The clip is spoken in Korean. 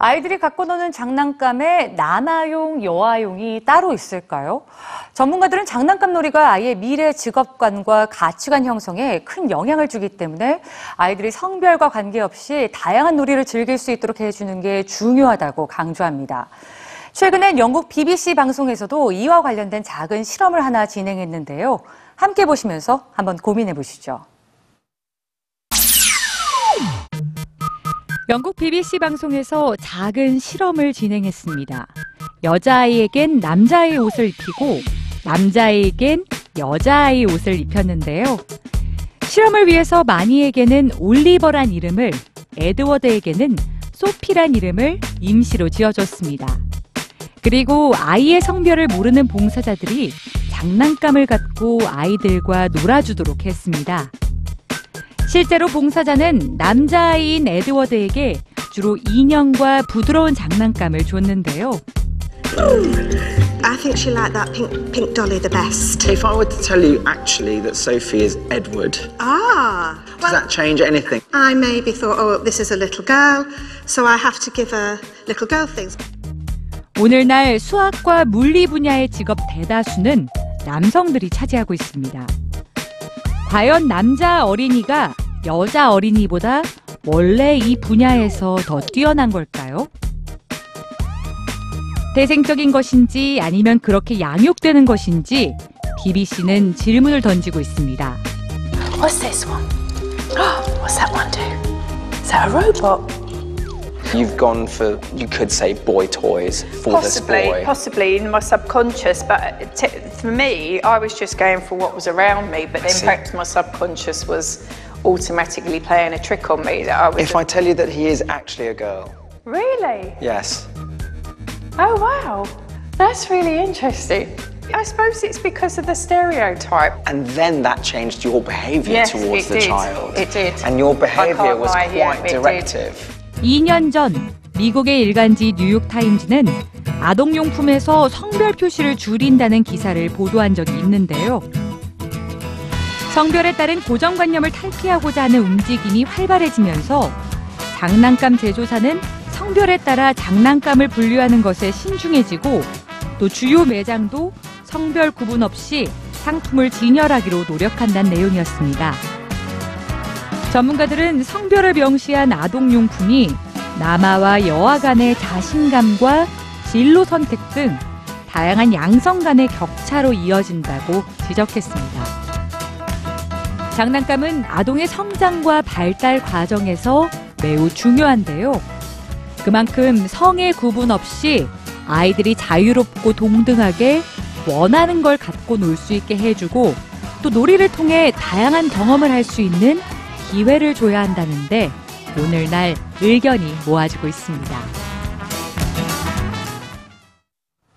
아이들이 갖고 노는 장난감에 남아용, 여아용이 따로 있을까요? 전문가들은 장난감 놀이가 아이의 미래 직업관과 가치관 형성에 큰 영향을 주기 때문에 아이들이 성별과 관계없이 다양한 놀이를 즐길 수 있도록 해주는 게 중요하다고 강조합니다. 최근엔 영국 BBC 방송에서도 이와 관련된 작은 실험을 하나 진행했는데요. 함께 보시면서 한번 고민해 보시죠. 영국 BBC 방송에서 작은 실험을 진행했습니다. 여자아이에겐 남자아이 옷을 입히고 남자아이에겐 여자아이 옷을 입혔는데요. 실험을 위해서 마니에게는 올리버란 이름을 에드워드에게는 소피란 이름을 임시로 지어줬습니다. 그리고 아이의 성별을 모르는 봉사자들이 장난감을 갖고 아이들과 놀아주도록 했습니다. 실제로 봉사자는 남자아이인 에드워드에게 주로 인형과 부드러운 장난감을 줬는데요. I think she liked that pink pink dolly the best. If I were to tell you actually that Sophie is Edward, Ah, does well, that change anything? I maybe thought, oh, this is a little girl, so I have to give her little girl things. 오늘날 수학과 물리 분야의 직업 대다수는 남성들이 차지하고 있습니다. 과연 남자 어린이가 여자 어린이보다 원래 이 분야에서 더 뛰어난 걸까요? 태생적인 것인지 아니면 그렇게 양육되는 것인지 BBC는 질문을 던지고 있습니다. What's this one? What's that one do? Is that a robot? You've gone for, you could say, boy toys for this Possibly, boy. possibly in my subconscious, but t- for me, I was just going for what was around me. But then perhaps my subconscious was automatically playing a trick on me that I was. If I tell you that he is actually a girl, Really? yes. Oh wow, that's really interesting. I suppose it's because of the stereotype. And then that changed your behaviour Yes, towards the did. child. It did. And your behaviour was lie, yeah, quite it did. Directive. 2년 전 미국의 일간지 뉴욕타임즈는 아동용품에서 성별 표시를 줄인다는 기사를 보도한 적이 있는데요. 성별에 따른 고정관념을 탈피하고자 하는 움직임이 활발해지면서 장난감 제조사는 성별에 따라 장난감을 분류하는 것에 신중해지고 또 주요 매장도 성별 구분 없이 상품을 진열하기로 노력한다는 내용이었습니다. 전문가들은 성별을 명시한 아동용품이 남아와 여아 간의 자신감과 진로 선택 등 다양한 양성 간의 격차로 이어진다고 지적했습니다. 장난감은 아동의 성장과 발달 과정에서 매우 중요한데요. 그만큼 성의 구분 없이 아이들이 자유롭고 동등하게 원하는 걸 갖고 놀 수 있게 해주고 또 놀이를 통해 다양한 경험을 할 수 있는 기회를 줘야 한다는데 오늘날 의견이 모아지고 있습니다.